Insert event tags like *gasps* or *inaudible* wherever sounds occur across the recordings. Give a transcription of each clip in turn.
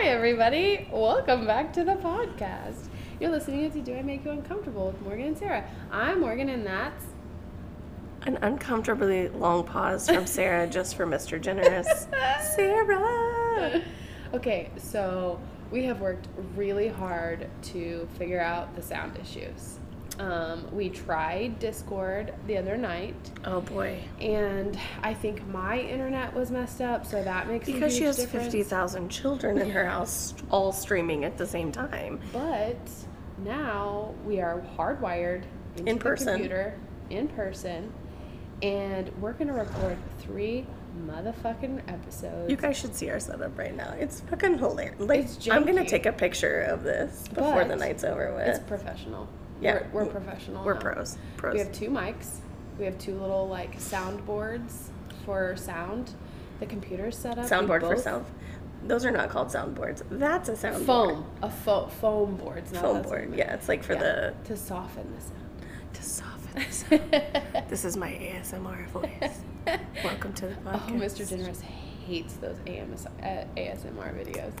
Hi, everybody. Welcome back to the podcast. You're listening to Do I Make You Uncomfortable with Morgan and Sarah. I'm Morgan, and that's. An uncomfortably long pause from Sarah *laughs* just for Mr. Generous. Sarah! *laughs* Okay, so we have worked really hard to figure out the sound issues. Um, we tried Discord the other night, Oh boy. and I think my internet was messed up, so that makes Because she has difference. 50,000 children in her house all streaming at the same time. But now we are hardwired into In person. computer in person, and we're gonna record three motherfucking episodes. You guys should see our setup right now. It's fucking hilarious. Like, It's I'm gonna take a picture of this before the night's over with. it's professional. Yeah. we're, we're professional. We're now. pros. Pros. We have two mics. We have two little like soundboards for sound. The computer's set up. Soundboard for sound. Those are not called soundboards. That's a soundboard. Foam, a fo- foam board. Foam that's what I board. Yeah, it's like for Yeah, to soften the sound. to soften the *laughs* sound. this is my ASMR voice. *laughs* Welcome to the podcast. Oh, Mr. Generous hates those AMS, uh, ASMR videos.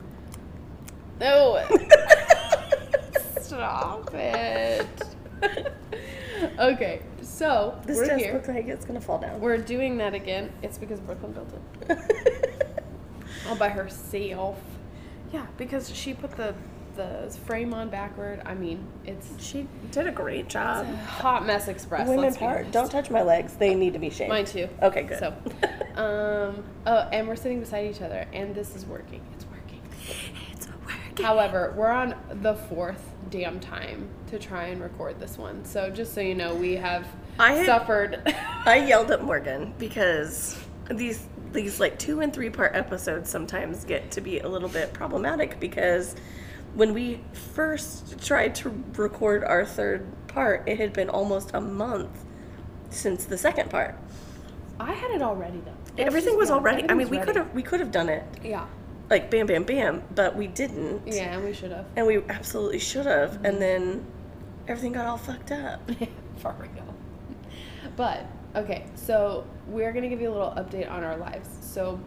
No. *laughs* Stop it. *laughs* okay, so This we're just here. looks like it's gonna fall down. We're doing that again. It's because Brooklyn built it *laughs* all by herself. Yeah, because she put the the frame on backward. I mean, it's she did a great job. a hot mess express. Women let's be power. honest. Don't touch my legs. They need to be shaved. Mine too. Okay, good. So, *laughs* um, oh, and we're sitting beside each other, and this is working. It's working. *laughs* However, we're on the fourth damn time to try and record this one. So just so you know, we have I had- suffered. *laughs* I yelled at Morgan because these these like two and three part episodes sometimes get to be a little bit problematic because when we first tried to record our third part, it had been almost a month since the second part. I had it already though. Everything was already. I mean, we could have we could have done it Yeah. Like bam, bam, bam, but we didn't. Yeah, and we should have. And we absolutely should have. And mm-hmm. then everything got all fucked up. *laughs* For real. But okay, so we're gonna give you a little update on our lives. So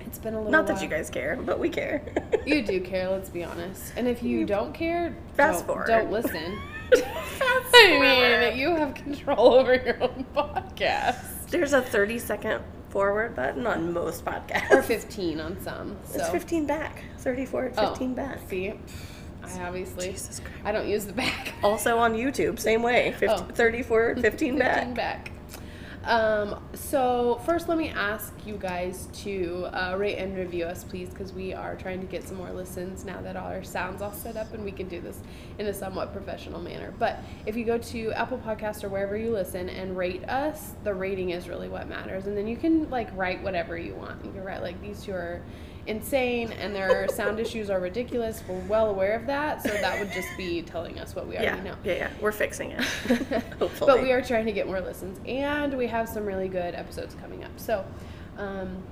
it's been a little. Not that you guys care, but we care. *laughs* You do care. Let's be honest. And if you don't care, Fast don't, forward. Don't listen. *laughs* Fast I mean, you have control over your own podcast. There's a 30 second forward button on most podcasts. Or 15 on some. So. It's 15 back. 30 forward, Oh, 15 back. See, I obviously. I don't use the back. Also on YouTube, same way. 50, Oh. 30 forward, *laughs* 15 back. 15 back. Um, so first, let me ask you guys to uh, rate and review us, please, because we are trying to get some more listens now that all our sounds all set up, and we can do this in a somewhat professional manner. But if you go to Apple Podcast or wherever you listen and rate us, the rating is really what matters, and then you can like write whatever you want. You can write like these two are insane and their sound issues are ridiculous. We're well aware of that, so that would just be telling us what we already Yeah, know. yeah, yeah. We're fixing it. *laughs* Hopefully. But we are trying to get more listens, and we have some really good episodes coming up. So, um,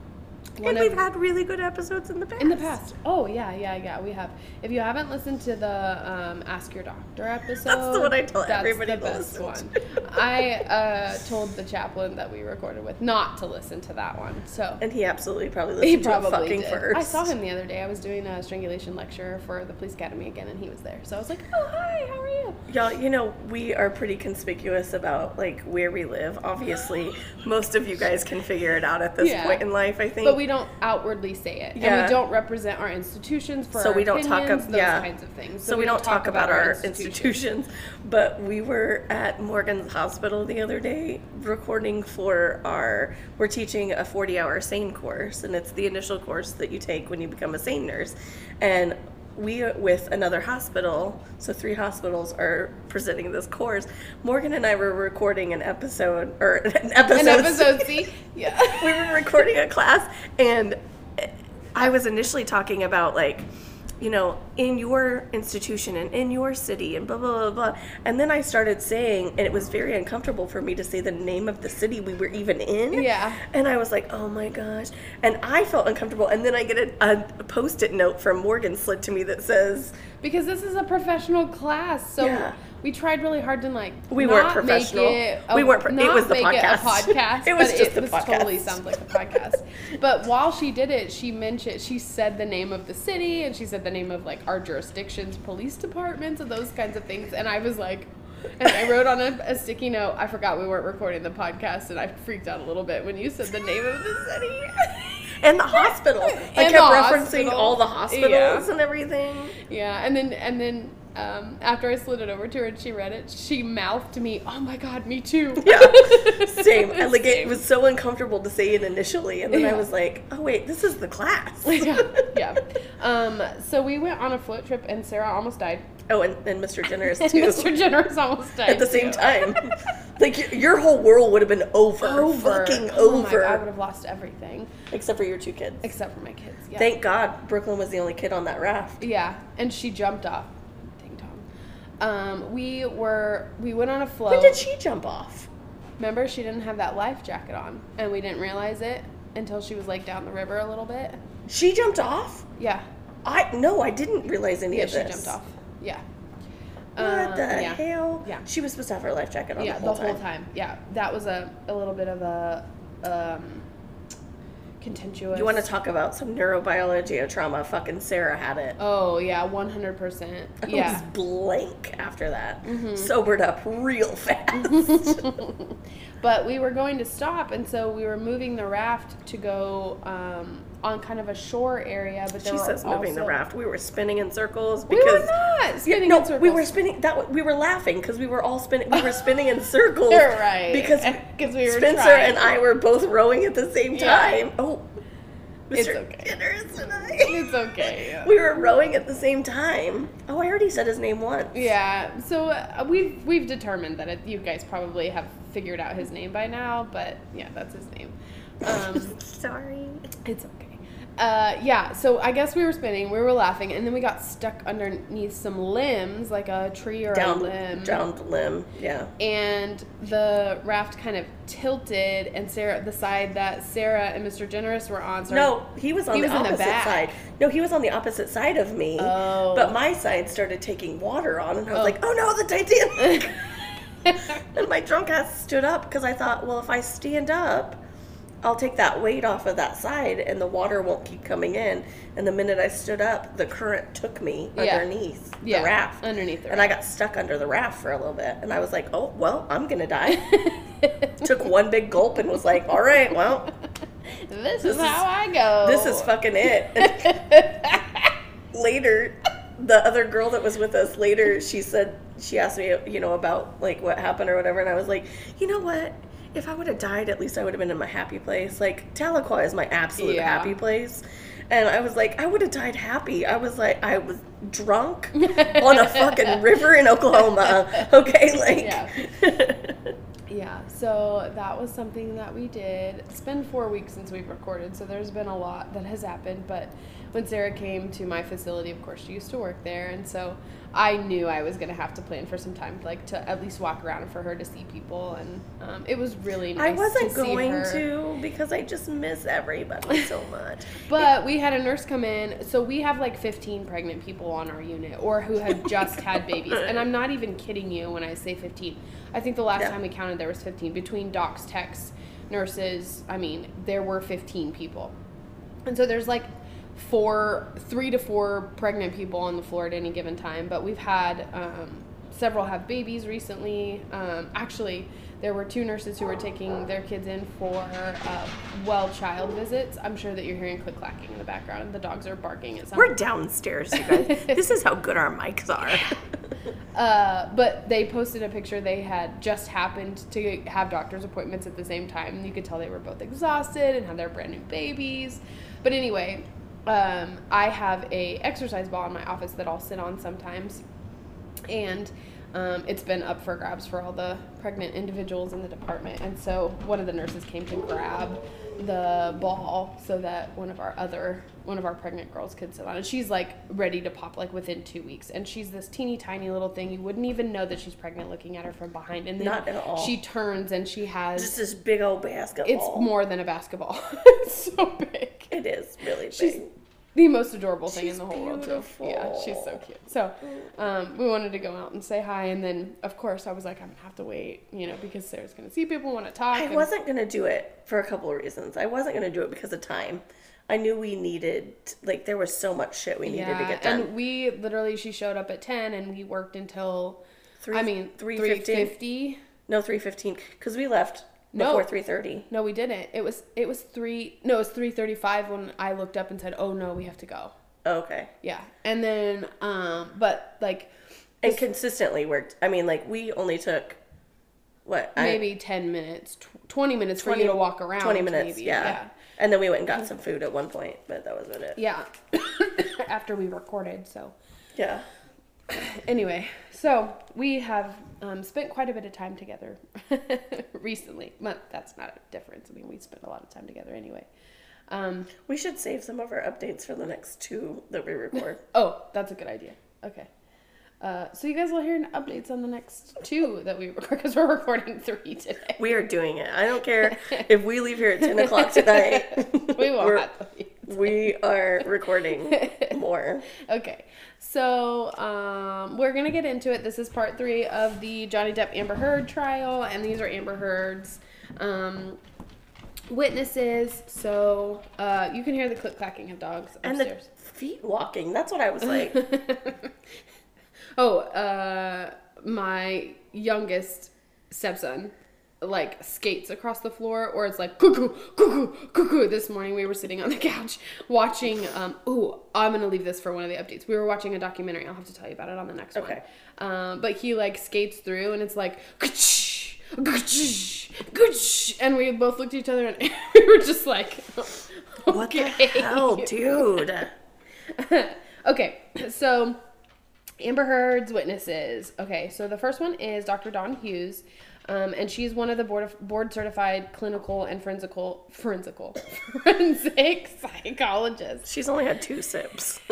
one And of- we've had really good episodes in the past. in the past. Oh yeah, yeah, yeah. We have. If you haven't listened to the um, Ask Your Doctor episode, *laughs* that's the one I tell everybody the to best listen one. to. *laughs* I uh, told the chaplain that we recorded with not to listen to that one. So And he absolutely probably listened he to probably it fucking did. first. I saw him the other day. I was doing a strangulation lecture for the police academy again, and he was there. So I was like, "Oh hi, how are you?" Y'all, you know, we are pretty conspicuous about like where we live. Obviously, *gasps* most of you guys can figure it out at this Yeah. point in life, I think. But we don't outwardly say it, and we don't represent our institutions for so we don't talk opinions, about those yeah. kinds of things. So, we, don't talk about, our institutions. But we were at Morgan's hospital the other day recording for our we're teaching a 40-hour SANE course and it's the initial course that you take when you become a SANE nurse. And we with another hospital, so three hospitals are presenting this course. Morgan and I were recording an episode or *laughs* an episode An episode, see, *laughs* yeah. we were recording a class and I was initially talking about like you know in your institution and in your city and blah blah blah blah. And then I started saying and it was very uncomfortable for me to say the name of the city we were even in. Yeah. and I was like oh my gosh. And I felt uncomfortable. And then I get a, a post-it note from Morgan slid to me that says because this is a professional class, so Yeah. We tried really hard to like We weren't professional. Make it a, We weren't pro- it was the podcast. It *laughs* podcast. It was but just it the was totally sounds like a podcast. but while she did it, she mentioned she said the name of the city and she said the name of like our jurisdictions, police departments, and those kinds of things. And I was like. And I wrote on a, a sticky note. I forgot we weren't recording the podcast, and I freaked out a little bit when you said the name of the city. *laughs* And the hospital. *laughs* I And kept referencing hospital. all the hospitals Yeah. and everything. Yeah, and then and then um, after I slid it over to her and she read it, she mouthed to me, "Oh my God, me too." *laughs* Yeah, same. *laughs* And like it was so uncomfortable to say it initially, and then I was like, "Oh wait, this is the class." *laughs* yeah, yeah. Um, so we went on a float trip, and Sarah almost died. Oh, and, and Mr. Generous too. Mr. Generous almost died At the same too. time, like your whole world would have been over, Over, fucking Oh my over, God, I would have lost everything except for your two kids. except for my kids. Yeah. Thank God, Brooklyn was the only kid on that raft. yeah, and she jumped off. Um, we were we went on a float. When did she jump off? Remember, she didn't have that life jacket on, and we didn't realize it until she was like down the river a little bit. She jumped off. Yeah, I no, I didn't realize any yeah, of this. she jumped off. Yeah. What Um, the yeah. hell? Yeah. She was supposed to have her life jacket on Yeah, the whole time. Yeah, that was a, a little bit of a um, contentious. You want to talk about some neurobiology of trauma? Fucking Sarah had it. Oh yeah, one hundred percent. I was Yeah. Mm-hmm. blank after that. Sobered up real fast. *laughs* *laughs* But we were going to stop, and so we were moving the raft to go um, on kind of a shore area. But there she were says moving the raft. We were spinning in circles because We because were not spinning no, in circles. we were spinning. That we were laughing because we were all spinning. We were spinning in *laughs* circles. You're right. Because *laughs* 'Cause we were Spencer trying. and I were both rowing at the same Yeah. time. Oh, Mr. It's okay. Generous and I. It's okay. We were rowing at the same time. Oh, I already said his name once. Yeah, so uh, we've we've determined that it, you guys probably have figured out his name by now, but yeah, that's his name. Um, *laughs* Sorry. it's okay. Uh, yeah, so I guess we were spinning, we were laughing, and then we got stuck underneath some limbs, like a tree or Down, a limb. the limb. Yeah. And the raft kind of tilted, and Sarah, the side that Sarah and Mr. Generous were on. started- No, he was on He the was in the opposite back. side. No, he was on the opposite side of me. Oh. But my side started taking water on, and I was Oh. like, "Oh no, the Titanic!" *laughs* *laughs* and my drunk ass stood up because I thought, well, if I stand up, I'll take that weight off of that side, and the water won't keep coming in. And the minute I stood up, the current took me Yeah. underneath Yeah, the raft, underneath the and I got stuck under the raft for a little bit. And I was like, "Oh well, I'm gonna die." *laughs* Took one big gulp and was like, "All right, well." this, This is is- how I go. this is fucking it. *laughs* later, the other girl that was with us later, she said she asked me, you know, about like what happened or whatever, and I was like, you know what? If I would have died, at least I would have been in my happy place. Like Tahlequah is my absolute Yeah. happy place. And I was like, I would have died happy. I was like, I was drunk *laughs* on a fucking river in Oklahoma. *laughs* Okay, like, Yeah, so that was something that we did. It's been four weeks since we've recorded, so there's been a lot that has happened. But when Sarah came to my facility, of course, she used to work there, and so I knew I was gonna have to plan for some time, like to at least walk around for her to see people, and um, it was really nice. I wasn't to going to because I just miss everybody so *laughs* much. But we had a nurse come in, so we have like 15 pregnant people on our unit or who have just *laughs* had babies. And I'm not even kidding you when I say 15. I think the last Yeah. time we counted there was 15 between docs, techs, nurses. I mean, there were 15 people. And so there's like four, three to four pregnant people on the floor at any given time. But we've had um, several have babies recently. Um, actually, there were two nurses who were taking their kids in for uh, well child visits. I'm sure that you're hearing click clacking in the background. The dogs are barking at We're something. downstairs, you guys. *laughs* this is how good our mics are. *laughs* Uh, but they posted a picture they had just happened to have doctor's appointments at the same time. You could tell they were both exhausted and had their brand new babies. But anyway, um, I have a exercise ball in my office that I'll sit on sometimes, and um, it's been up for grabs for all the pregnant individuals in the department. And so one of the nurses came to grab the ball so that one of our other one of our pregnant girls could sit on it. She's like ready to pop like within two weeks, and she's this teeny tiny little thing. You wouldn't even know that she's pregnant looking at her from behind. And then Not at all. She turns and she has. Just this big old basketball. it's more than a basketball. *laughs* it's so big. It is really big. She's the most adorable thing She's in the whole world too. Yeah, she's so cute. So, um, we wanted to go out and say hi, and then of course I was like, I'm gonna have to wait, you know, because Sarah's gonna see people, want to talk. I and- wasn't gonna do it for a couple of reasons. I wasn't gonna do it because of time. I knew we needed like there was so much shit we needed to get done. and we literally she showed up at ten, and we worked until. Three- I mean, three fifty. No, three fifteen because we left. Before three thirty. No, we didn't. It was it was three. No, it was three thirty five when I looked up and said, "Oh no, we have to go." Okay, Yeah, and then um, but like and consistently worked. I mean, like we only took what I- maybe ten minutes, tw- twenty minutes for 20 you to walk around. Twenty minutes, yeah. yeah, And then we went and got some food at one point, but that was about it. yeah. *coughs* After we recorded, so Yeah. *coughs* anyway, so we have um, spent quite a bit of time together *laughs* recently. But that's not a difference. I mean, we spent a lot of time together anyway. Um, We should save some of our updates for the next two that we record. *laughs* oh, that's a good idea. Okay. Uh, so you guys will hear updates on the next two that we record because we're recording three today. we are doing it. I don't care *laughs* if we leave here at ten o'clock tonight. We won't We're- have to leave. we are recording more. *laughs* Okay, so um, we're gonna get into it. This is part three of the Johnny Depp Amber Heard trial, and these are Amber Heard's um, witnesses. So uh, you can hear the click clacking of dogs And the feet walking. That's what I was like. *laughs* oh, uh, my youngest stepson like skates across the floor or it's like cuckoo cuckoo cuckoo this morning we were sitting on the *laughs* couch watching um ooh i'm gonna leave this for one of the updates we were watching a documentary i'll have to tell you about it on the next one. Okay. one um but he like skates through and it's like "Ka-ch, ka-ch, ka-ch," and we both looked at each other and *laughs* we were just like *laughs* What the hell, dude? okay, so Amber Heard's witnesses. Okay, so the first one is Dr. Dawn Hughes, um, and she's one of the board of, board certified clinical and forensical forensical *laughs* forensic psychologists. She's only had two sips. *laughs*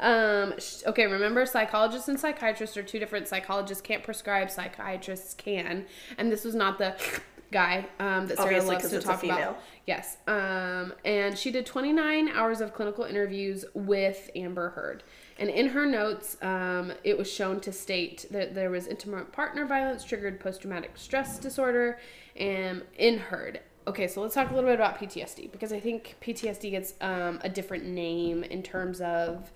Um, sh- okay, remember psychologists and psychiatrists are two different. Psychologists can't prescribe, psychiatrists can, and this was not the guy um, that Sarah Obviously, loves to talk about. Yes. Um, and she did 29 hours of clinical interviews with Amber Heard. And in her notes, um, it was shown to state that there was intimate partner violence triggered post traumatic stress disorder and in Heard. Okay, so let's talk a little bit about PTSD because I think PTSD gets um, a different name in terms of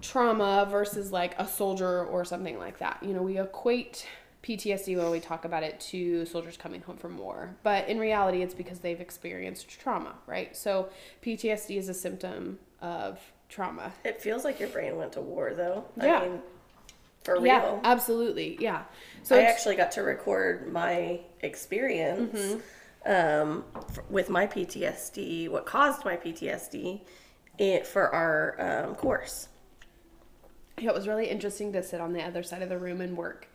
trauma versus like a soldier or something like that. You know, we equate PTSD when we talk about it to soldiers coming home from war, but in reality, it's because they've experienced trauma, right? So PTSD is a symptom of trauma. It feels like your brain went to war, though. Yeah. I mean, for real. Yeah, absolutely. Yeah. So I actually got to record my experience Mm-hmm. um, f- with my PTSD, what caused my PTSD, it, for our um, course. Yeah, it was really interesting to sit on the other side of the room and work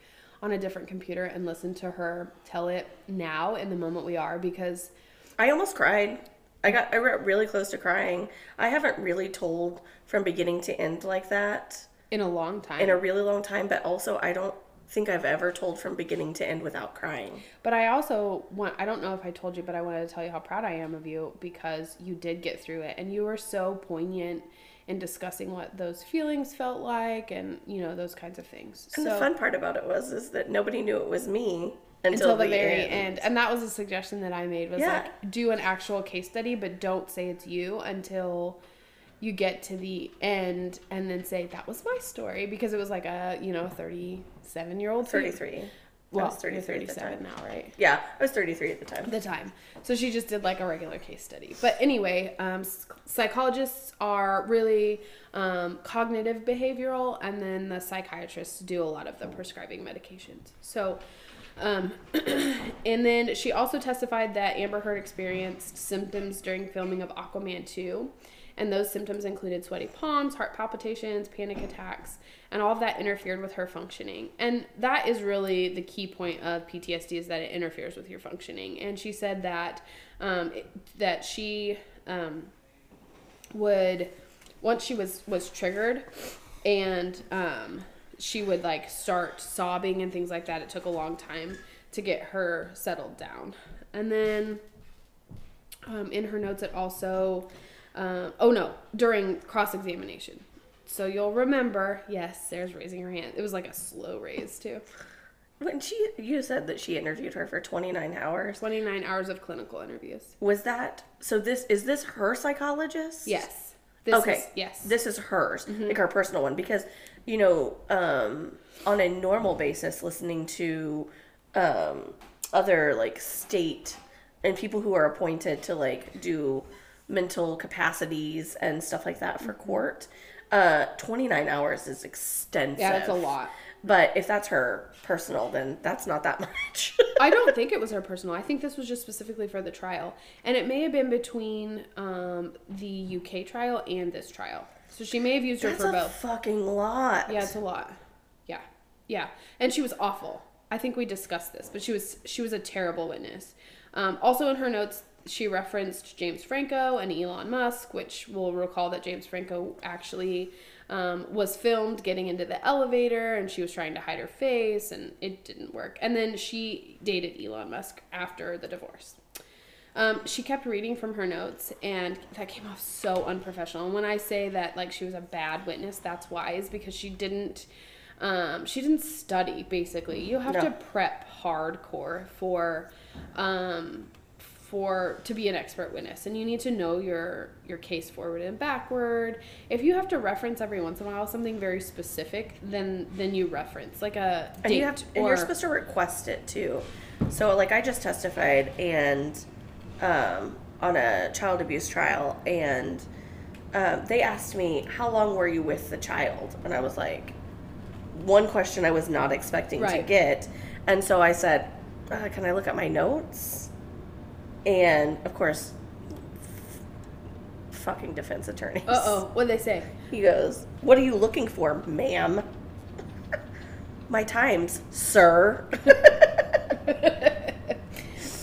on a different computer and listen to her tell it now in the moment we are because I almost cried. I got I got really close to crying. I haven't really told from beginning to end like that in a long time. in a really long time, but also I don't think I've ever told from beginning to end without crying. But I also want, I don't know if I told you, but I wanted to tell you how proud I am of you because you did get through it and you were so poignant in discussing what those feelings felt like and, you know, those kinds of things. And so, the fun part about it was is that nobody knew it was me until, until the, very end. end. And that was a suggestion that I made was Yeah. like, do an actual case study, but don't say it's you until you get to the end and then say that was my story because it was like a, you know, 37 year old. 33. Well, I was 33 you're at the 37 now, right? Yeah, I was 33 at the time. the time. So she just did like a regular case study. But anyway, um, psychologists are really um, cognitive behavioral, and then the psychiatrists do a lot of the prescribing medications. So, um, *clears throat* and then she also testified that Amber Heard experienced symptoms during filming of Aquaman 2. And those symptoms included sweaty palms, heart palpitations, panic attacks, and all of that interfered with her functioning. And that is really the key point of PTSD is that it interferes with your functioning. And she said that um, it, that she um, would once she was was triggered and um, she would like start sobbing and things like that. It took a long time to get her settled down. And then um, in her notes, it also Um, oh no, during cross examination. So you'll remember, yes, Sarah's raising her hand. It was like a slow raise too. When she, you said that she interviewed her for 29 hours. 29 hours of clinical interviews. Was that, so this, is this her psychologist? Yes. This okay. Is, yes. This is hers, like her personal one, because you know, um, on a normal basis, listening to um, other like state and people who are appointed to like do mental capacities and stuff like that for court, uh, twenty nine hours is extensive. yeah, that's a lot. But if that's her personal, then that's not that *laughs* much. I don't think it was her personal. I think this was just specifically for the trial, and it may have been between um, the UK trial and this trial. So she may have used her that's for a both. fucking lot. Yeah, it's a lot. Yeah, yeah, and she was awful. I think we discussed this, but she was she was a terrible witness. Um, also, in her notes, she referenced James Franco and Elon Musk, which we'll recall that James Franco actually um, was filmed getting into the elevator, and she was trying to hide her face, and it didn't work. And then she dated Elon Musk after the divorce. Um, she kept reading from her notes, and that came off so unprofessional. And when I say that, like she was a bad witness, that's why is because she didn't, um, she didn't study. Basically, you have No. to prep hardcore for, um, for to be an expert witness, and you need to know your your case forward and backward. If you have to reference every once in a while something very specific, then then you reference like a and you have to, and you're supposed to request it too. So like I just testified and um, on a child abuse trial, and um, they asked me how long were you with the child, and I was like, one question I was not expecting to get, and so I said, uh, can I look at my notes? And of course, f- fucking defense attorneys. Uh oh, what they say? He goes, What are you looking for, ma'am? *laughs* My times, sir. *laughs* *laughs*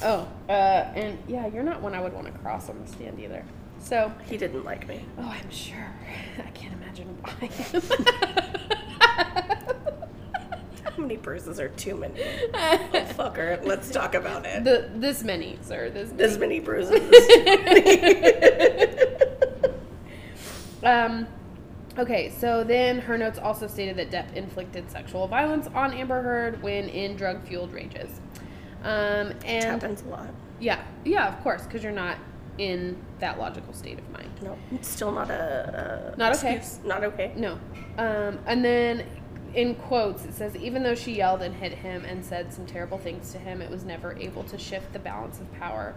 Oh, uh, and yeah, you're not one I would want to cross on the stand either. So, he didn't like me. oh, I'm sure. *laughs* I can't imagine why. *laughs* How many bruises are too many? *laughs* Oh, fucker, let's talk about it. the this many, sir. This many. This many bruises. Um, okay, so then her notes also stated that Depp inflicted sexual violence on Amber Heard when in drug fueled rages. Um, and happens a lot. yeah, yeah, of course, because you're not in that logical state of mind. No, it's still not a. a Not okay. excuse. Not okay. No. Um, and then in quotes, it says, even though she yelled and hit him and said some terrible things to him, it was never able to shift the balance of power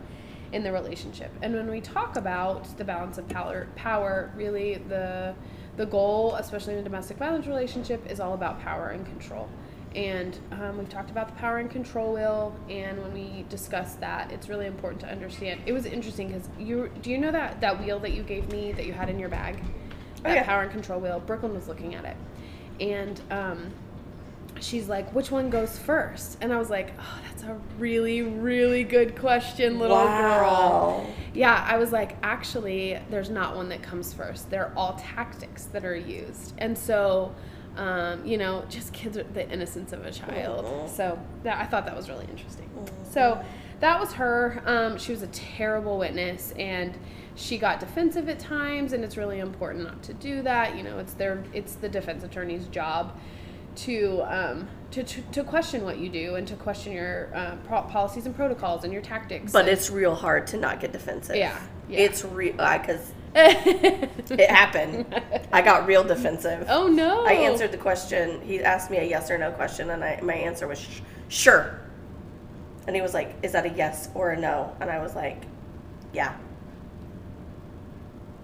in the relationship. And when we talk about the balance of power, power really the the goal, especially in a domestic violence relationship, is all about power and control. And um, we've talked about the power and control wheel, and when we discussed that, it's really important to understand. It was interesting because you do you know that that wheel that you gave me that you had in your bag, that yeah. power and control wheel. Brooklyn was looking at it, and um, she's like, "Which one goes first? And I was like, "Oh, that's a really, really good question, little girl." Wow. Yeah, I was like, actually, there's not one that comes first. They're all tactics that are used, and so. Um, you know, just kids, are the innocence of a child. So that I thought that was really interesting. So that was her. Um, she was a terrible witness, and she got defensive at times, and it's really important not to do that. You know, it's their it's the defense attorney's job to um, to, to to question what you do and to question your uh, pro- policies and protocols and your tactics. But and- it's real hard to not get defensive. Yeah, yeah. It's real because *laughs* it happened. I got real defensive. oh no! I answered the question. He asked me a yes or no question, and I my answer was sh- sure. And he was like, "Is that a yes or a no?" And I was like, "Yeah."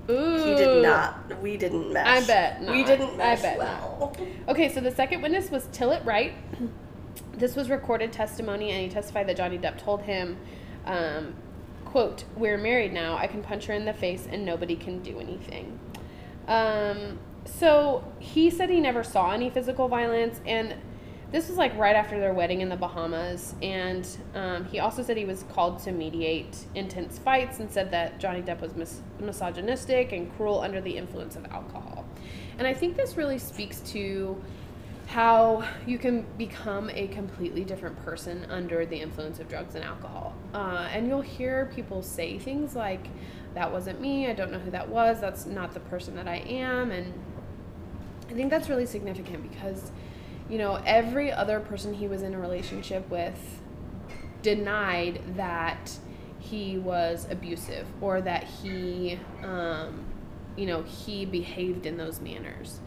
Ooh. He did not. We didn't mesh. I bet We didn't I bet well. Okay, so the second witness was Tillett Wright. This was recorded testimony, and he testified that Johnny Depp told him, um, "quote We're married now. I can punch her in the face, and nobody can do anything." Um, so he said he never saw any physical violence, and this was like right after their wedding in the Bahamas. And um, he also said he was called to mediate intense fights, and said that Johnny Depp was mis- misogynistic and cruel under the influence of alcohol. And I think this really speaks to how you can become a completely different person under the influence of drugs and alcohol. Uh, and you'll hear people say things like, that wasn't me, I don't know who that was, that's not the person that I am. And I think that's really significant because, you know, every other person he was in a relationship with denied that he was abusive or that he, um, you know, he behaved in those manners.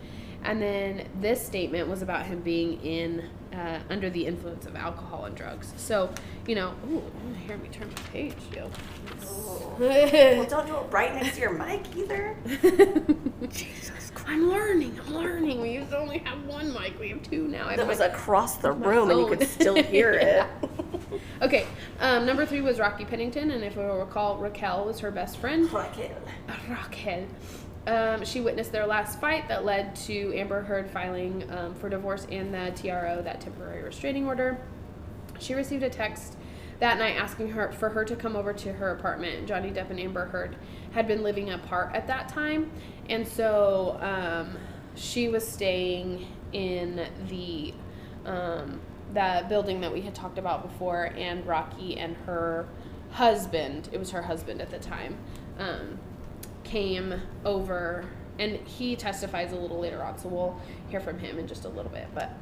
And then this statement was about him being in uh, under the influence of alcohol and drugs. So, you know, ooh, hear me turn my page, yo. Oh. well, don't do it right next to your mic either. *laughs* Jesus Christ. I'm learning. I'm learning. We used to only have one mic. We have two now. That was across the room, and you could still hear *laughs* it. *laughs* okay. Um, number three was Rocky Pennington, and if you'll recall, Raquel was her best friend. Raquel. Raquel. Um, she witnessed their last fight that led to Amber Heard filing um, for divorce and the TRO, that temporary restraining order. She received a text that night asking her for her to come over to her apartment. Johnny Depp and Amber Heard had been living apart at that time, and so um, she was staying in the um, that building that we had talked about before, and Rocky and her husband, it was her husband at the time, um, came over, and he testifies a little later on, so we'll hear from him in just a little bit. But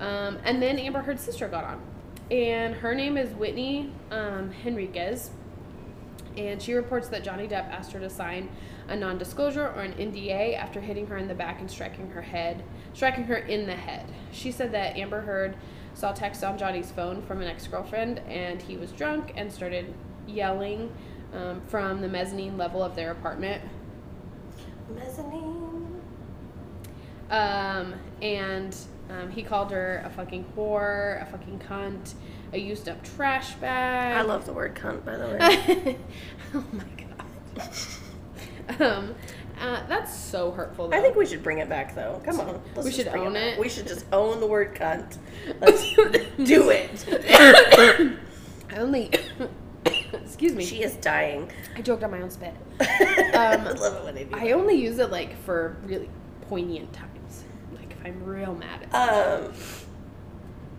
um, and then Amber Heard's sister got on, and her name is Whitney um, Henriquez, and she reports that Johnny Depp asked her to sign a non-disclosure or an NDA after hitting her in the back and striking her head, striking her in the head. She said that Amber Heard saw text on Johnny's phone from an ex-girlfriend, and he was drunk and started yelling um, from the mezzanine level of their apartment. Mezzanine. Um, and um, he called her a fucking whore, a fucking cunt, a used up trash bag. I love the word cunt, by the way. *laughs* oh my god. *laughs* um, uh, that's so hurtful. Though. I think we should bring it back, though. Come on, we should own it, it. We should just own the word cunt. *laughs* Let's do it. I only. *laughs* Excuse me. She is dying. I joked on my own spit. *laughs* Um, I love it when they do. I that. only use it like for really poignant times, like if I'm real mad at. Um,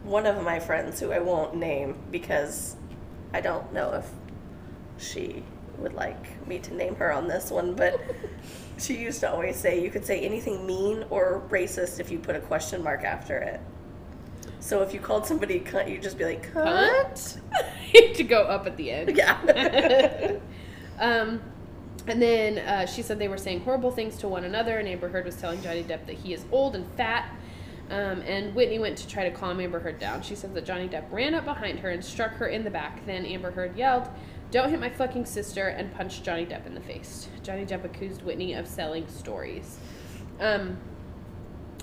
one of my friends who I won't name because I don't know if she would like me to name her on this one, but *laughs* she used to always say you could say anything mean or racist if you put a question mark after it. So if you called somebody cunt, you'd just be like, cunt? *laughs* to go up at the end. Yeah. *laughs* um, and then uh, she said they were saying horrible things to one another, and Amber Heard was telling Johnny Depp that he is old and fat. Um, and Whitney went to try to calm Amber Heard down. She says that Johnny Depp ran up behind her and struck her in the back. Then Amber Heard yelled, Don't hit my fucking sister, and punched Johnny Depp in the face. Johnny Depp accused Whitney of selling stories. Um,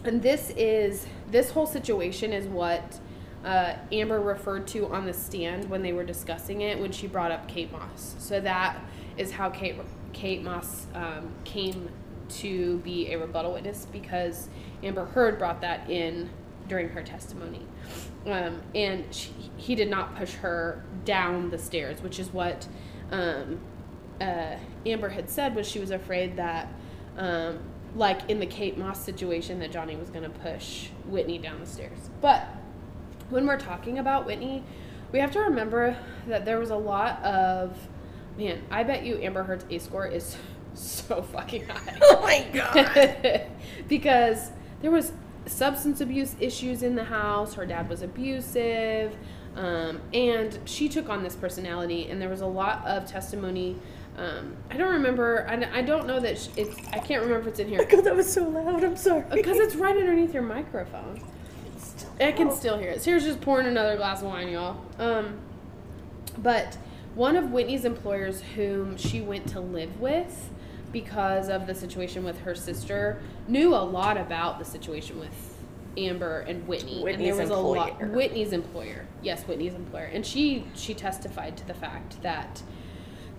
and this is, this whole situation is what uh, Amber referred to on the stand when they were discussing it when she brought up Kate Moss. So that is how Kate Kate Moss um, came to be a rebuttal witness because Amber Heard brought that in during her testimony. Um, and she, he did not push her down the stairs, which is what um, uh, Amber had said was she was afraid that, um, like in the Kate Moss situation, that Johnny was going to push Whitney down the stairs. But when we're talking about Whitney, we have to remember that there was a lot of man. I bet you Amber Heard's ACE score is *laughs* so fucking high. *laughs* Oh my god! *laughs* because there was substance abuse issues in the house. Her dad was abusive, um, and she took on this personality. And there was a lot of testimony. Um, I don't remember. I, I don't know that it's. I can't remember if it's in here. Oh *laughs* god, that was so loud. I'm sorry. Because it's right underneath your microphone. I can still hear it. Sarah's just pouring another glass of wine, y'all. Um, but one of Whitney's employers, whom she went to live with because of the situation with her sister, knew a lot about the situation with Amber and Whitney. Whitney's and there was employer. a lot Whitney's employer. Yes, Whitney's employer. And she she testified to the fact that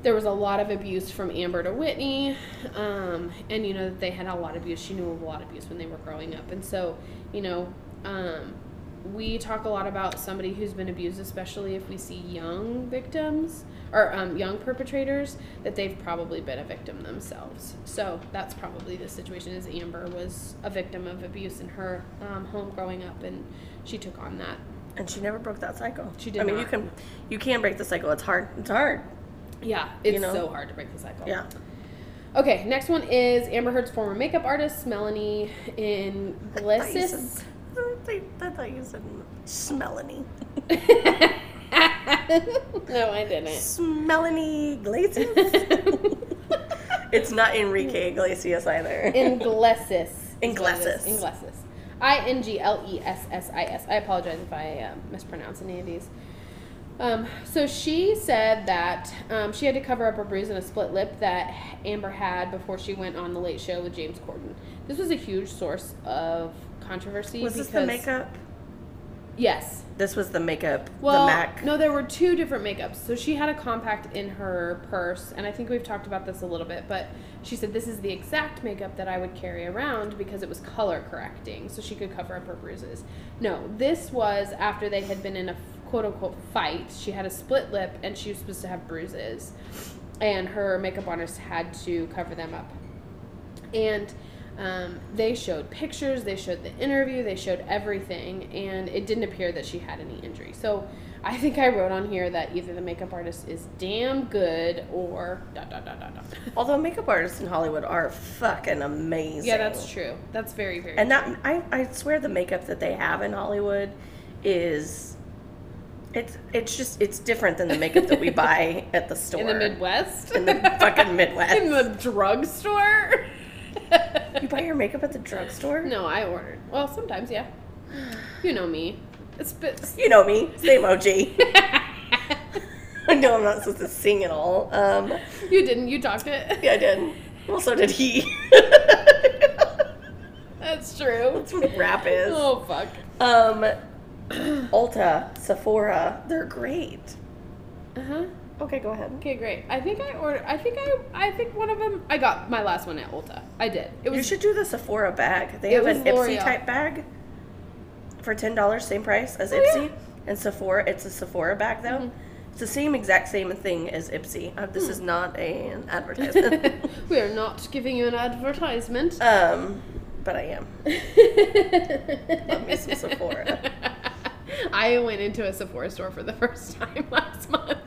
there was a lot of abuse from Amber to Whitney, um, and you know they had a lot of abuse. She knew of a lot of abuse when they were growing up, and so you know um, we talk a lot about somebody who's been abused, especially if we see young victims or um, young perpetrators, that they've probably been a victim themselves. So that's probably the situation. Is Amber was a victim of abuse in her um, home growing up, and she took on that. And she never broke that cycle. She did I mean, not. you can you can break the cycle. It's hard. It's hard. Yeah, it's know? so hard to break the cycle. Yeah. Okay, next one is Amber Heard's former makeup artist, Melanie in I Glissis. thought you said Smelanie. *laughs* no, I didn't. Smelanie Iglesias. *laughs* it's not Enrique Iglesias either. Inglessis. Inglessis. Inglessis. I N G L E S S I S. I apologize if I um, mispronounce any of these. Um, so she said that um, she had to cover up a bruise and a split lip that Amber had before she went on the Late Show with James Corden. This was a huge source of controversy. was this the makeup? Yes. This was the makeup. Well, the Mac. no, there were two different makeups. So she had a compact in her purse, and I think we've talked about this a little bit, but she said this is the exact makeup that I would carry around because it was color correcting, so she could cover up her bruises. No, this was after they had been in a quote unquote fight. She had a split lip, and she was supposed to have bruises, and her makeup artist had to cover them up. And um, they showed pictures, they showed the interview, they showed everything, and it didn't appear that she had any injury. So I think I wrote on here that either the makeup artist is damn good or dot dot dot dot dot. *laughs* Although makeup artists in Hollywood are fucking amazing. yeah, that's true. That's very very. And that I, I swear the makeup that they have in Hollywood is it's it's just it's different than the makeup that we *laughs* buy at the store in the Midwest. in the fucking Midwest. in the drugstore. you buy your makeup at the drugstore? no, I ordered. Well, sometimes, yeah. *sighs* You know me. It's bit. You know me, same OG. I know *laughs* I'm not supposed to sing at all. Um, you didn't. You talked it. yeah, I did. Well, so did he. *laughs* That's true. That's what rap is. Oh fuck. Um, Ulta, Sephora, they're great. Uh huh. Okay, go ahead. Okay, great. I think I ordered. I think I. I think one of them. I got my last one at Ulta. I did. It was. You should do the Sephora bag. They have an Ipsy type bag for ten dollars, same price as Oh, Ipsy. yeah. And Sephora, it's a Sephora bag though. Mhm. It's the same exact same thing as Ipsy. Uh, this Hmm. is not a, an advertisement. *laughs* we are not giving you an advertisement. um, but I am. *laughs* Love me some Sephora. *laughs* I went into a Sephora store for the first *laughs* time last month.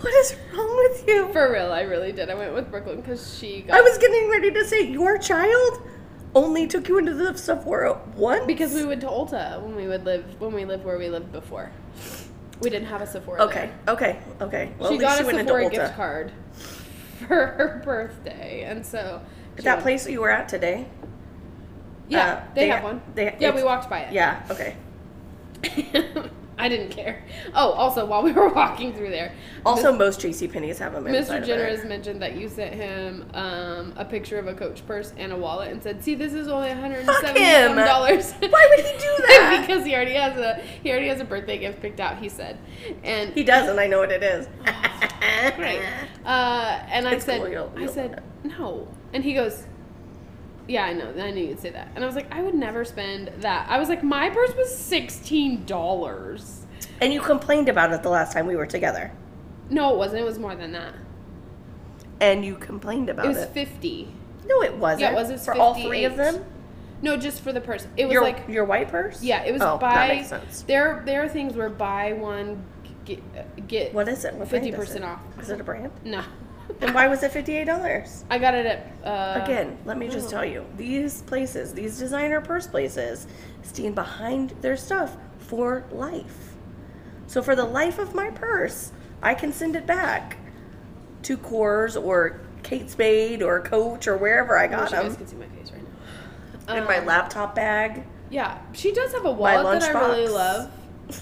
What is wrong with you? For real, I really did. I went with Brooklyn because she got I was getting ready to say your child only took you into the Sephora once because we went to Ulta when we would live when we lived where we lived before. We didn't have a Sephora. Okay, okay, okay. Well, she at got she a went Sephora gift card *laughs* for her birthday, and so she That went- place that you were at today? Yeah, uh, they, they- have one. they- yeah, we walked by it. Yeah. Okay. *laughs* I didn't care. Oh, also while we were *laughs* walking through there, Also, most JC Penney's have them Mr. Generous mentioned that you sent him um, a picture of a Coach purse and a wallet and said, "See, this is only one hundred and Fuck seventy him! dollars." Why would he do *laughs* that? because he already has a he already has a birthday gift picked out. He said, and He doesn't. I know what it is. Great. Uh, and I It's said, cool, I said, no. And he goes, yeah, I know. I knew you'd say that. And I was like, I would never spend that. I was like, my purse was sixteen dollars. And you complained about it the last time we were together. No, it wasn't. It was more than that. And you complained about It it. was fifty. no, it wasn't. Yeah, it was. It was for all three of them. No, just for the purse. It was your like your white purse. yeah, it was oh, buy. That makes sense. There, there are things where buy one get get What is it? Fifty percent off. Is it a brand? No. Then why was it fifty eight dollars? I got it at uh, Again, let me just tell you, these places, these designer purse places, stand behind their stuff for life. So for the life of my purse, I can send it back to Kors or Kate Spade or Coach or wherever I I got wish you guys them. could see my face right now. In my Um, laptop bag. Yeah, she does have a wallet that I really love.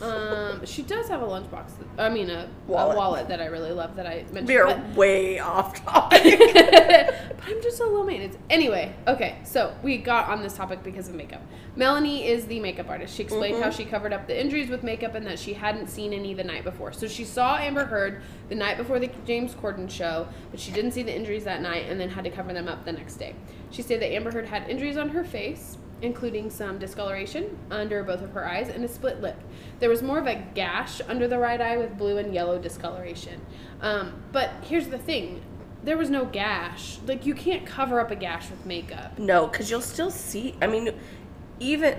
Um, she does have a lunchbox. I mean, a Wallet. a wallet that I really love that I mentioned. We are but- way off *laughs* topic. But I'm just so low maintenance. Anyway, okay, so we got on this topic because of makeup. Melanie is the makeup artist. She explained how she covered up the injuries with makeup and that she hadn't seen any the night before. So she saw Amber Heard the night before the James Corden show, but she didn't see the injuries that night and then had to cover them up the next day. She said that Amber Heard had injuries on her face, including some discoloration under both of her eyes and a split lip. There was more of a gash under the right eye with blue and yellow discoloration. Um, but here's the thing there was no gash. Like, you can't cover up a gash with makeup. No, because you'll still see. I mean, even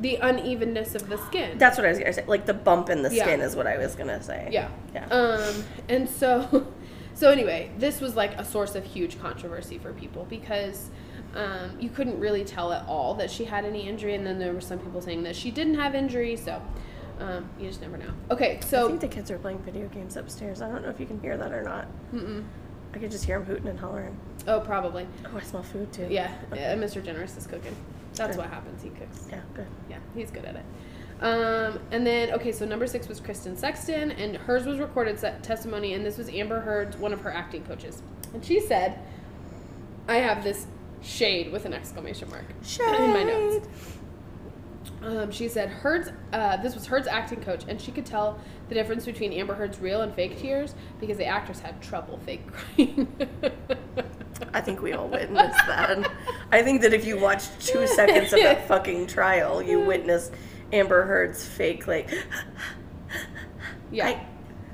The unevenness of the skin. that's what I was gonna say. Like the bump in the Yeah. skin is what I was gonna say. Yeah. Yeah. Um, and so, *laughs* so anyway, this was like a source of huge controversy for people because um, you couldn't really tell at all that she had any injury, and then there were some people saying that she didn't have injury. So um, you just never know. Okay, so. I think the kids are playing video games upstairs. I don't know if you can hear that or not. mm-mm. I could just hear them hooting and hollering. oh, probably, Oh, I smell food too. yeah. yeah Mr. Generous is cooking. That's Good. what happens. He cooks. Yeah, good. Yeah, he's good at it. Um, and then okay, so number six was Kristen Sexton, and hers was recorded testimony, and this was Amber Heard's one of her acting coaches, and she said, "I have this shade with an exclamation mark in my notes." Um, she said Heard's uh, this was Heard's acting coach, and she could tell the difference between Amber Heard's real and fake tears because the actress had trouble fake crying. I think we all witnessed that. I think that if you watched two seconds of that fucking trial, you *laughs* witnessed Amber Heard's fake like. yeah, I,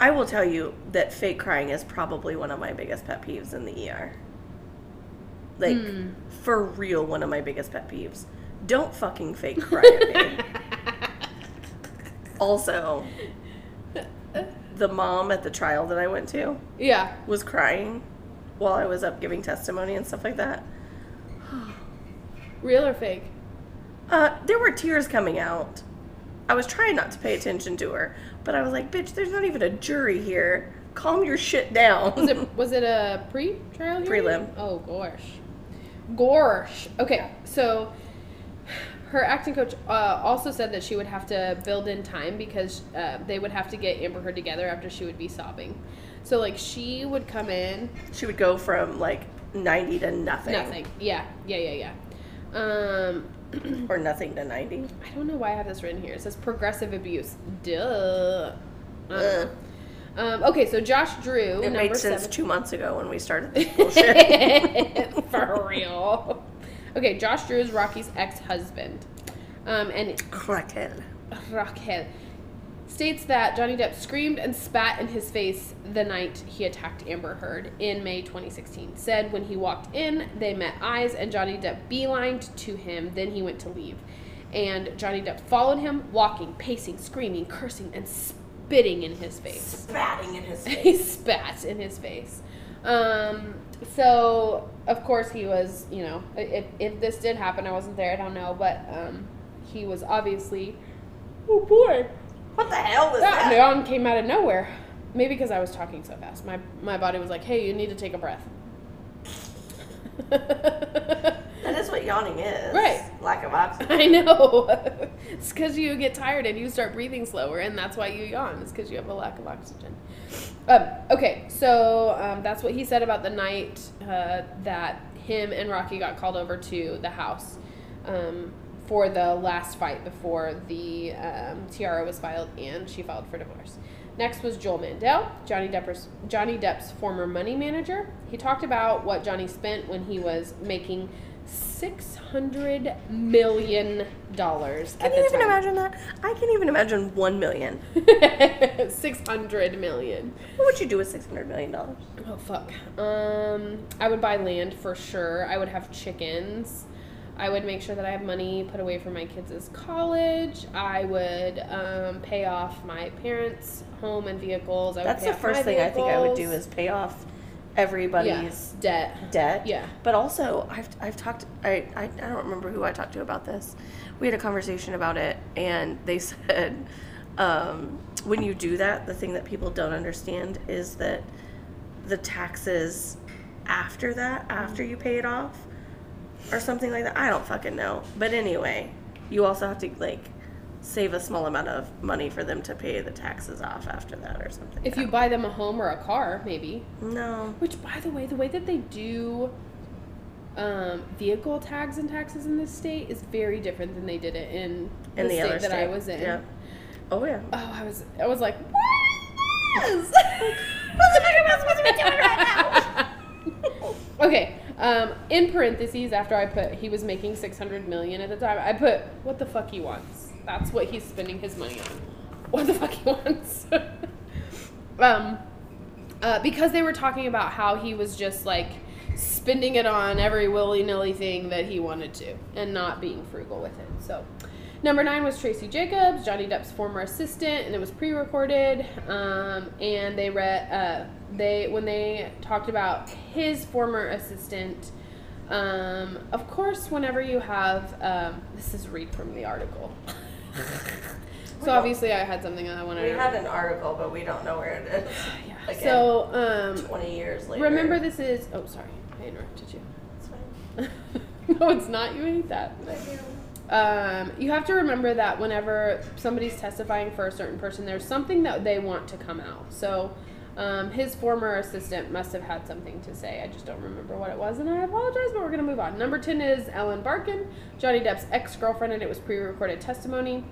I will tell you that fake crying is probably one of my biggest pet peeves in the ER. Like, Hmm. for real, one of my biggest pet peeves. Don't fucking fake cry at me. *laughs* also, the mom at the trial that I went to yeah. was crying while I was up giving testimony and stuff like that. *sighs* Real or fake? Uh, there were tears coming out. I was trying not to pay attention to her, but I was like, bitch, there's not even a jury here. Calm your shit down. Was it *laughs* was it a pre-trial hearing? Prelim. Oh gosh, gosh. Okay, so her acting coach uh, also said that she would have to build in time because uh, they would have to get Amber Heard together after she would be sobbing. So like she would come in she would go from like 90 to nothing. nothing. Yeah, yeah, yeah, yeah. Um, *clears throat* Or nothing to 90. I don't know why I have this written here. It says progressive abuse. Duh. Know. Um, okay, so Josh Drew, It number made sense seven. two months ago when we started *laughs* this bullshit. *laughs* For real. Okay, Josh Drew is Rocky's ex-husband, um, and Raquel. Raquel states that Johnny Depp screamed and spat in his face the night he attacked Amber Heard in May 2016. Said when he walked in, they met eyes, and Johnny Depp beelined to him. Then he went to leave, and Johnny Depp followed him, walking, pacing, screaming, cursing, and spitting in his face Spatting in his *laughs* face. he spat in his face. Um, so of course he was, you know, if, if this did happen, I wasn't there, I don't know, but um, he was obviously, oh boy, what the hell was that that? came out of nowhere. Maybe because I was talking so fast. My my body was like, hey, you need to take a breath. *laughs* That is what yawning is. Right. Lack of oxygen. I know. *laughs* it's because you get tired and you start breathing slower, and that's why you yawn. It's because you have a lack of oxygen. Um, okay, so um, that's what he said about the night uh, that him and Rocky got called over to the house um, for the last fight before the um, TRO was filed and she filed for divorce. Next was Joel Mandel, Johnny Depp's, Johnny Depp's former money manager. He talked about what Johnny spent when he was making six hundred million dollars Can you even time. imagine that? I can't even imagine one million. *laughs* Six hundred million. What would you do with six hundred million dollars? Oh fuck. Um, I would buy land for sure. I would have chickens. I would make sure that I have money put away for my kids' college. I would um, pay off my parents' home and vehicles. I would That's pay the off my first thing I think I would do is pay off yeah, everybody's debt. debt. Yeah. But also, I've, I've talked, I, I, I don't remember who I talked to about this. We had a conversation about it, and they *laughs* said um, when you do that, the thing that people don't understand is that the taxes after that, after you pay it off, or something like that. I don't fucking know. But anyway, you also have to, like, save a small amount of money for them to pay the taxes off after that or something. If you buy them a home or a car, maybe. No. Which, by the way, the way that they do um, vehicle tags and taxes in this state is very different than they did it in, In the, the state that I was in. yeah. Oh yeah. Oh, I was I was like, yes. *laughs* what the fuck am I supposed to be doing right now? *laughs* okay. Um, in parentheses, after I put he was making six hundred million at the time, I put what the fuck he wants. That's what he's spending his money on. *laughs* What the fuck he wants. *laughs* um, uh, because they were talking about how he was just like spending it on every willy nilly thing that he wanted to and not being frugal with it. So, number nine was Tracey Jacobs, Johnny Depp's former assistant, and it was pre recorded. Um, and they read, uh, they, when they talked about his former assistant, um, of course, whenever you have, um, this is read from the article. *laughs* so obviously, I had something that I wanted We to. had an article, but we don't know where it is. *sighs* yeah. Again, So, um, 20 years later. Remember, this is. Oh, sorry, I interrupted you. It's fine. *laughs* no, it's not. You ate that. Um, you have to remember that whenever somebody's testifying for a certain person, there's something that they want to come out. So, um, his former assistant must have had something to say. I just don't remember what it was, and I apologize, but we're gonna move on. Number ten is Ellen Barkin, Johnny Depp's ex-girlfriend, and it was pre-recorded testimony.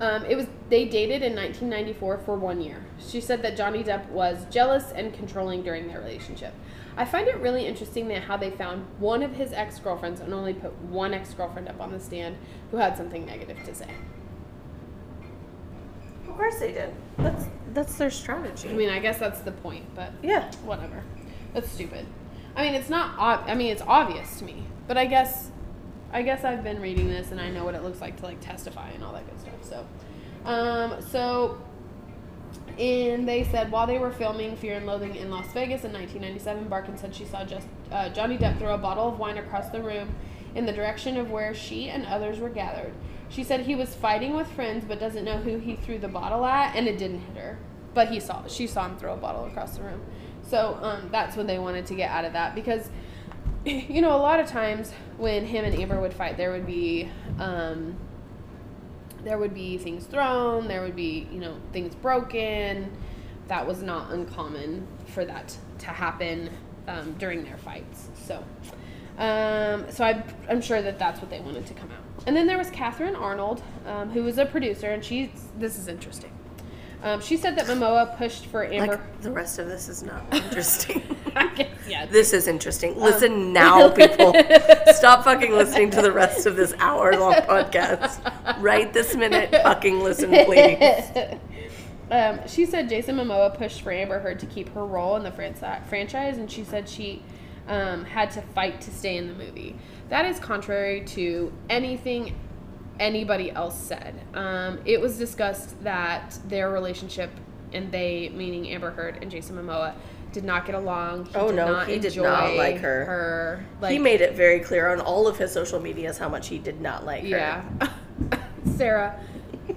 Um, it was they dated in 1994 for one year. She said that Johnny Depp was jealous and controlling during their relationship. I find it really interesting that how they found one of his ex girlfriends and only put one ex girlfriend up on the stand who had something negative to say. Of course they did. That's that's their strategy. I mean, I guess that's the point, but yeah. whatever. That's stupid. I mean, it's not. ob- I mean, it's obvious to me, but I guess, I guess I've been reading this and I know what it looks like to like testify and all that good stuff. So, um, so, and they said while they were filming Fear and Loathing in Las Vegas in 1997, Barkin said she saw just uh, Johnny Depp throw a bottle of wine across the room in the direction of where she and others were gathered. She said he was fighting with friends, but doesn't know who he threw the bottle at, and it didn't hit her. But he saw she saw him throw a bottle across the room. So um, that's what they wanted to get out of that because, *laughs* you know, a lot of times when him and Amber would fight, there would be um, there would be things thrown, there would be you know things broken. That was not uncommon for that to happen um, during their fights. So. Um, so I, I'm sure that that's what they wanted to come out. And then there was Kathryn Arnold, um, who was a producer, and she's this is interesting. Um, she said that Momoa pushed for Amber. Like the rest of this is not *laughs* interesting. Guess, yeah. this is interesting. Listen *laughs* now, people. Stop fucking listening to the rest of this hour long *laughs* podcast. Right this minute, fucking listen, please. um, she said Jason Momoa pushed for Amber Heard to keep her role in the franchise, and she said she um, had to fight to stay in the movie. That is contrary to anything anybody else said. Um, it was discussed that their relationship, and they, meaning Amber Heard and Jason Momoa, did not get along. He Oh, no, he did not like her. Her, like, he made it very clear on all of his social medias how much he did not like her. yeah. *laughs* Sarah,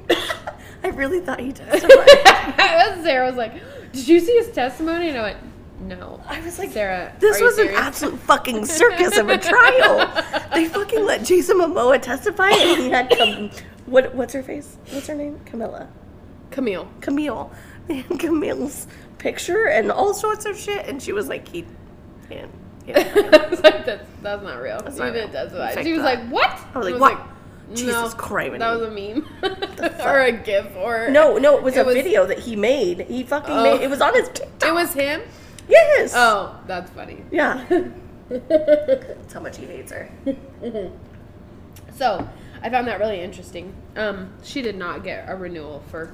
*laughs* I really thought he testified. *laughs* Sarah was like, "Did you see his testimony?" And I went, "No." I was like, Sarah, This was an absolute fucking circus of a *laughs* trial. They fucking let Jason Momoa testify, and he had Cam- what? What's her face? What's her name? Camilla. Camille. Camille. They *laughs* had Camille's picture and all sorts of shit, and she was like, he. Yeah, I was like, "That's that's not real." That's you not didn't real. testify. She was that. like, "What?" I was And like, "What?" Jesus Christ. That was a meme, *laughs* or a gif, or No, no, it was It a was- video that he made. He fucking Oh. made. It oh. was on his TikTok. It was him. Yes. Oh, that's funny. Yeah. *laughs* That's how much he hates her. *laughs* So I found that really interesting. Um, she did not get a renewal for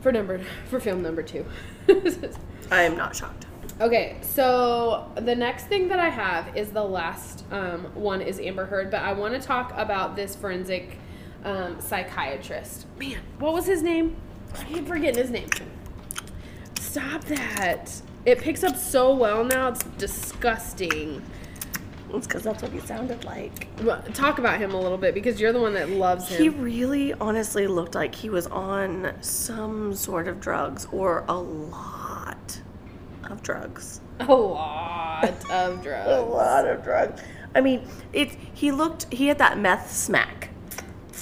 for number for film number two. *laughs* I am not shocked. okay, so the next thing that I have is the last um, one is Amber Heard, but I want to talk about this forensic um, psychiatrist. Man, what was his name? I keep forgetting his name. Stop that. It picks up so well now. It's disgusting. It's because that's what he sounded like. Well, Talk about him a little bit because you're the one that loves him. He really honestly looked like he was on some sort of drugs or a lot of drugs. A lot of *laughs* drugs. A lot of drugs. I mean, it. He looked. He had that meth smack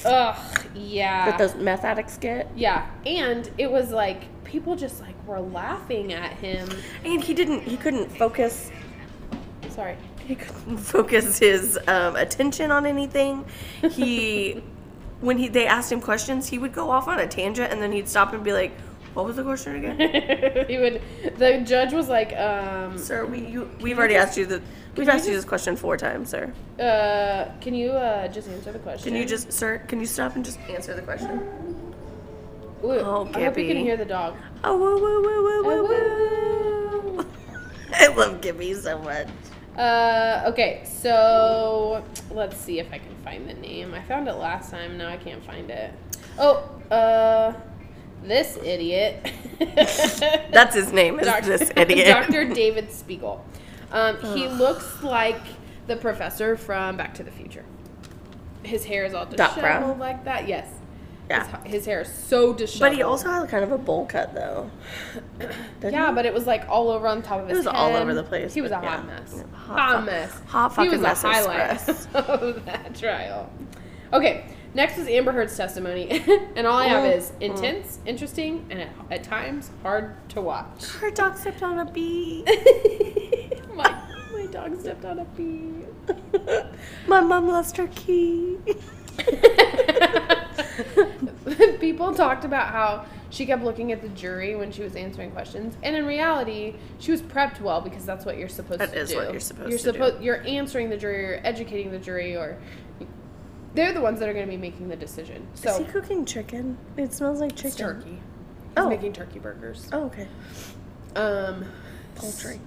Ugh, yeah. that those meth addicts get, Yeah, and it was like people just like were laughing at him. and he didn't. He couldn't focus. Sorry. He couldn't *laughs* focus his um, attention on anything. He, *laughs* when he they asked him questions, he would go off on a tangent and then he'd stop and be like, "What was the question again?" *laughs* he would. The judge was like, um, Sir, we you, we've already asked you the we've asked you just- this question four times, sir. uh, "Can you uh, just answer the question?" Can you just, sir? Can you stop and just answer the question? Oh, I hope you can hear the dog. Oh, woo, woo, woo, woo, woo, woo. *laughs* I love Gibby so much. Uh, okay, so let's see if I can find the name. I found it last time. Now I can't find it. Oh, uh, this idiot. *laughs* That's his name. Is Doc- this idiot? *laughs* Dr. David Spiegel. Um, he looks like the professor from Back to the Future. His hair is all disheveled like that. Yes. Yeah. His, his hair is so disheveled. But he also had kind of a bowl cut though. *clears throat* Yeah, he? but it was like all over on top of his head. It was head. all over the place, He was a but hot yeah. mess. Yeah, Hot, hot mess. hot he fucking was mess the highlight express. *laughs* of that trial. Okay, next is Amber Heard's testimony, *laughs* and all I have Mm, is intense, interesting, and at, at times hard to watch. Her dog stepped on a bee. *laughs* my my dog stepped on a bee. My mom lost her key. *laughs* People talked about how she kept looking at the jury when she was answering questions, and in reality, she was prepped well because that's what you're supposed That to is do. what you're supposed you're to do. You're answering the jury, you're educating the jury, or they're the ones that are going to be making the decision. Is So he cooking chicken? It smells like chicken. it's turkey. He's Oh. making turkey burgers. Oh, okay. Um, Poultry.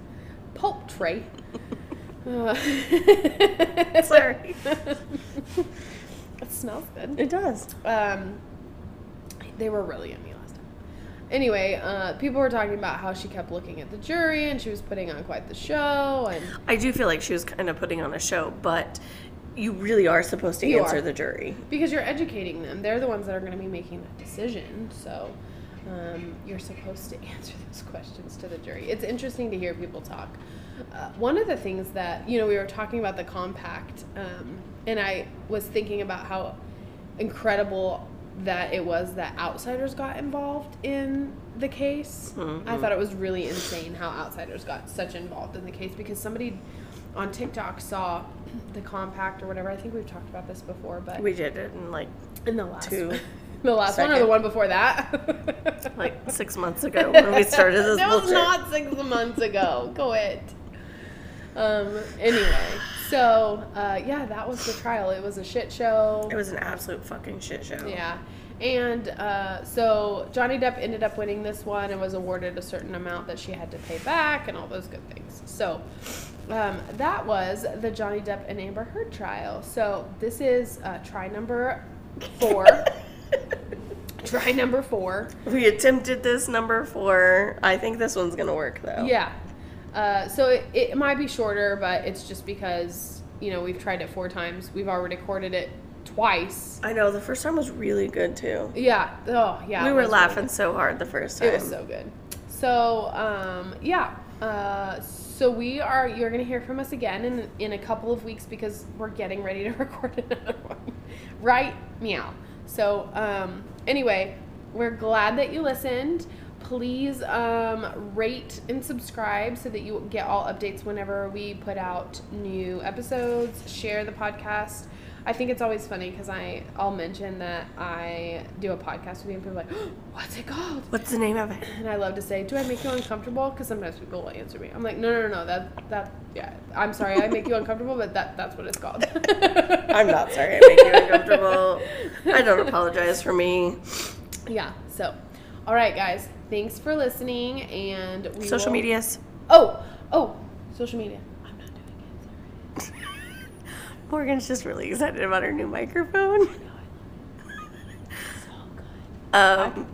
Poultry. Uh, *laughs* Sorry. *laughs* it smells good. It does. Um, they were really yummy last time. Anyway, uh, people were talking about how she kept looking at the jury and she was putting on quite the show. And I do feel like she was kind of putting on a show, but you really are supposed to You answer are. the jury. because you're educating them, they're the ones that are going to be making that decision. So um, you're supposed to *laughs* answer those questions to the jury. It's interesting to hear people talk. Uh, one of the things that, you know, we were talking about the compact, um, and I was thinking about how incredible that it was that outsiders got involved in the case. I thought it was really insane how outsiders got such involved in the case because somebody on TikTok saw the compact or whatever. I think we've talked about this before, but We did it in like in the last two, *laughs* the last one or the one before that. *laughs* like six months ago *laughs* when we started this that was not six months ago. Go it. Um. Anyway, so uh, yeah, that was the trial. It was a shit show. It was an absolute fucking shit show. Yeah. And uh, so Johnny Depp ended up winning this one and was awarded a certain amount that she had to pay back and all those good things. So um, that was the Johnny Depp and Amber Heard trial. So this is uh, try number four. *laughs* try number four. We attempted this number four. I think this one's gonna work though. Yeah. Uh, so it, it might be shorter, but it's just because, you know, we've tried it four times. We've already recorded it twice. I know the first time was really good too. Yeah. Oh, yeah. we were was really laughing so hard the first time. It was so good. So, um, yeah. Uh, so we are. You're gonna hear from us again in in a couple of weeks because we're getting ready to *laughs* record another one. Right? Meow. So, um, anyway, we're glad that you listened. Please um, rate and subscribe so that you get all updates whenever we put out new episodes. Share the podcast. I think it's always funny because I I'll mention that I do a podcast with you and people are like, "What's it called?" What's the name of it? And I love to say, "Do I make you uncomfortable?" Because sometimes people will answer me. I'm like, "No, no, no, no. That that yeah. I'm sorry, I make you uncomfortable, but that that's what it's called." *laughs* I'm not sorry I make you uncomfortable. I don't *laughs* apologize for me. Yeah. So, all right, guys. Thanks for listening, and we Social will- medias. Oh, oh, social media. I'm not doing it. *laughs* Morgan's just really excited about her new microphone. No, I love it. So good. Um,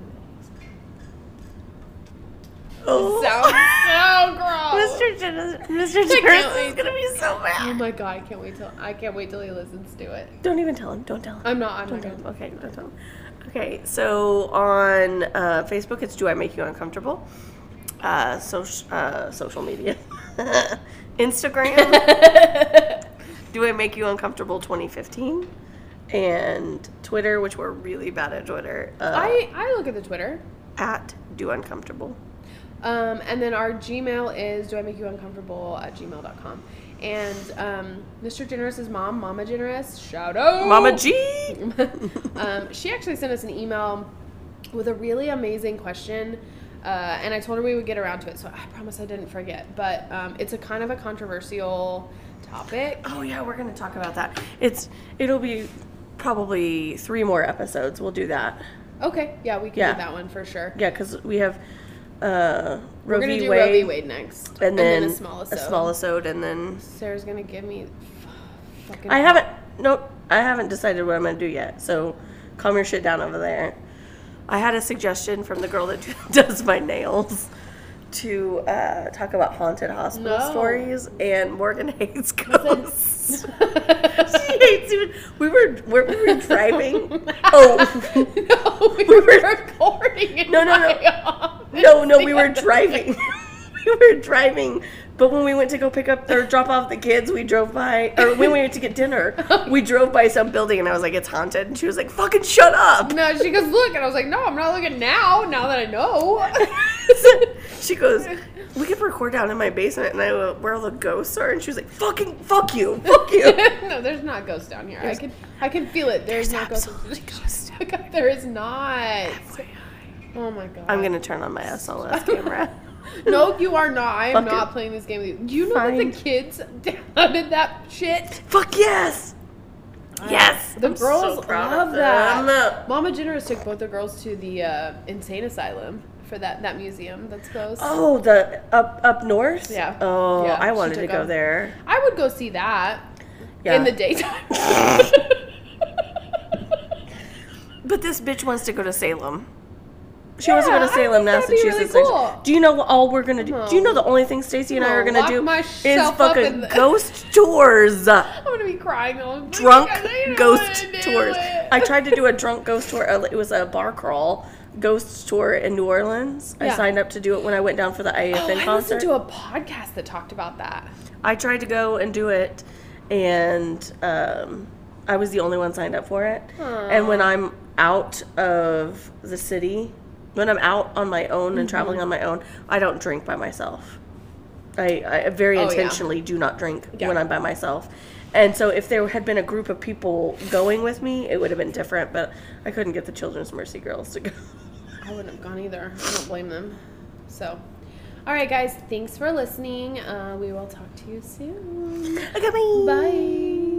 oh. Sounds so *laughs* gross. Mr. Dennis, Mr. can't is gonna be so mad. Oh my god, I can't wait till I can't wait till he listens to it. Don't even tell him. Don't tell him. I'm not. I'm Don't not tell him. Okay, don't tell him. Okay, so on uh, Facebook, it's Do I Make You Uncomfortable? Uh, social, uh, social media. *laughs* Instagram, *laughs* Do I Make You Uncomfortable 2015? And Twitter, which we're really bad at Twitter, uh, I I look at the Twitter. at Do Uncomfortable. Um, and then our Gmail is do I make you uncomfortable at gmail.com. And um, Mr. Generous's mom, Mama Generous, shout out, Mama G. *laughs* um, she actually sent us an email with a really amazing question. Uh, and I told her we would get around to it, so I promise I didn't forget. But um, it's a kind of a controversial topic. Oh yeah, we're gonna talk about that. It's it'll be probably three more episodes. We'll do that. Okay, yeah, we can Yeah. do that one for sure. Yeah, because we have uh, We're gonna v. do Wade, Roe v. Wade next, and then, a small episode. a small episode, and then Sarah's gonna give me. Fucking I haven't. Nope, I haven't decided what I'm gonna do yet. So calm your shit down over there. I had a suggestion from the girl that *laughs* does my nails to uh, talk about haunted hospital No. stories, and Morgan *laughs* hates ghosts. She hates even. We were where we were driving. *laughs* Oh *laughs* no, we We were were- recording. In No, no, no. office no, no, we were driving. *laughs* we were driving. But when we went to go pick up or drop off the kids, we drove by, or when we went to get dinner, we drove by some building, and I was like, "It's haunted," and she was like, "Fucking shut up." No, she goes, look. And I was like, no, I'm not looking now, now that I know. *laughs* she goes, "We could record down in my basement," and I go, "Where all the ghosts are?" And she was like, "Fucking fuck you, fuck you." *laughs* no, there's not ghosts down here. I can I can feel it. There's, There's not ghosts. absolutely *laughs* ghosts. there is not. Oh my god. I'm gonna turn on my SLS camera. *laughs* No, you are not. I am Fuck not it. playing this game with you. Do you know that the kids *laughs* downloaded that shit? Fuck yes. Yes. The I'm so girls proud love of that. them. Mama Generous took both the girls to the uh, insane asylum for that that museum that's closed. Oh, the up up north. Yeah. Oh, Yeah, I wanted to go them. there. I would go see that Yeah. in the daytime. *laughs* But this bitch wants to go to Salem. She wants to go Yeah, to Salem, think that'd be Massachusetts. really cool. Do you know what all we're gonna do? Do you know the only thing Stacy and I are gonna do is myself up in fucking *laughs* ghost tours, I'm gonna be crying all drunk ghost tours. I *laughs* tried to do a drunk ghost tour. uh, It was a bar crawl ghost tour in New Orleans. I signed up to do it when I went down for the IAFN Oh, I listened to a podcast that talked about that. I tried to go and do it, and um, I was the only one signed up for it. And when I'm out of the city, when I'm out on my own and traveling Mm-hmm. on my own, I don't drink by myself. I, I very Oh, yeah. intentionally do not drink Yeah. when I'm by myself. And so if there had been a group of people going with me, it would have been different, but I couldn't get the Children's Mercy girls to go. I wouldn't have gone either. I don't blame them. So, all right, guys, thanks for listening. Uh, we will talk to you soon. At me. Bye.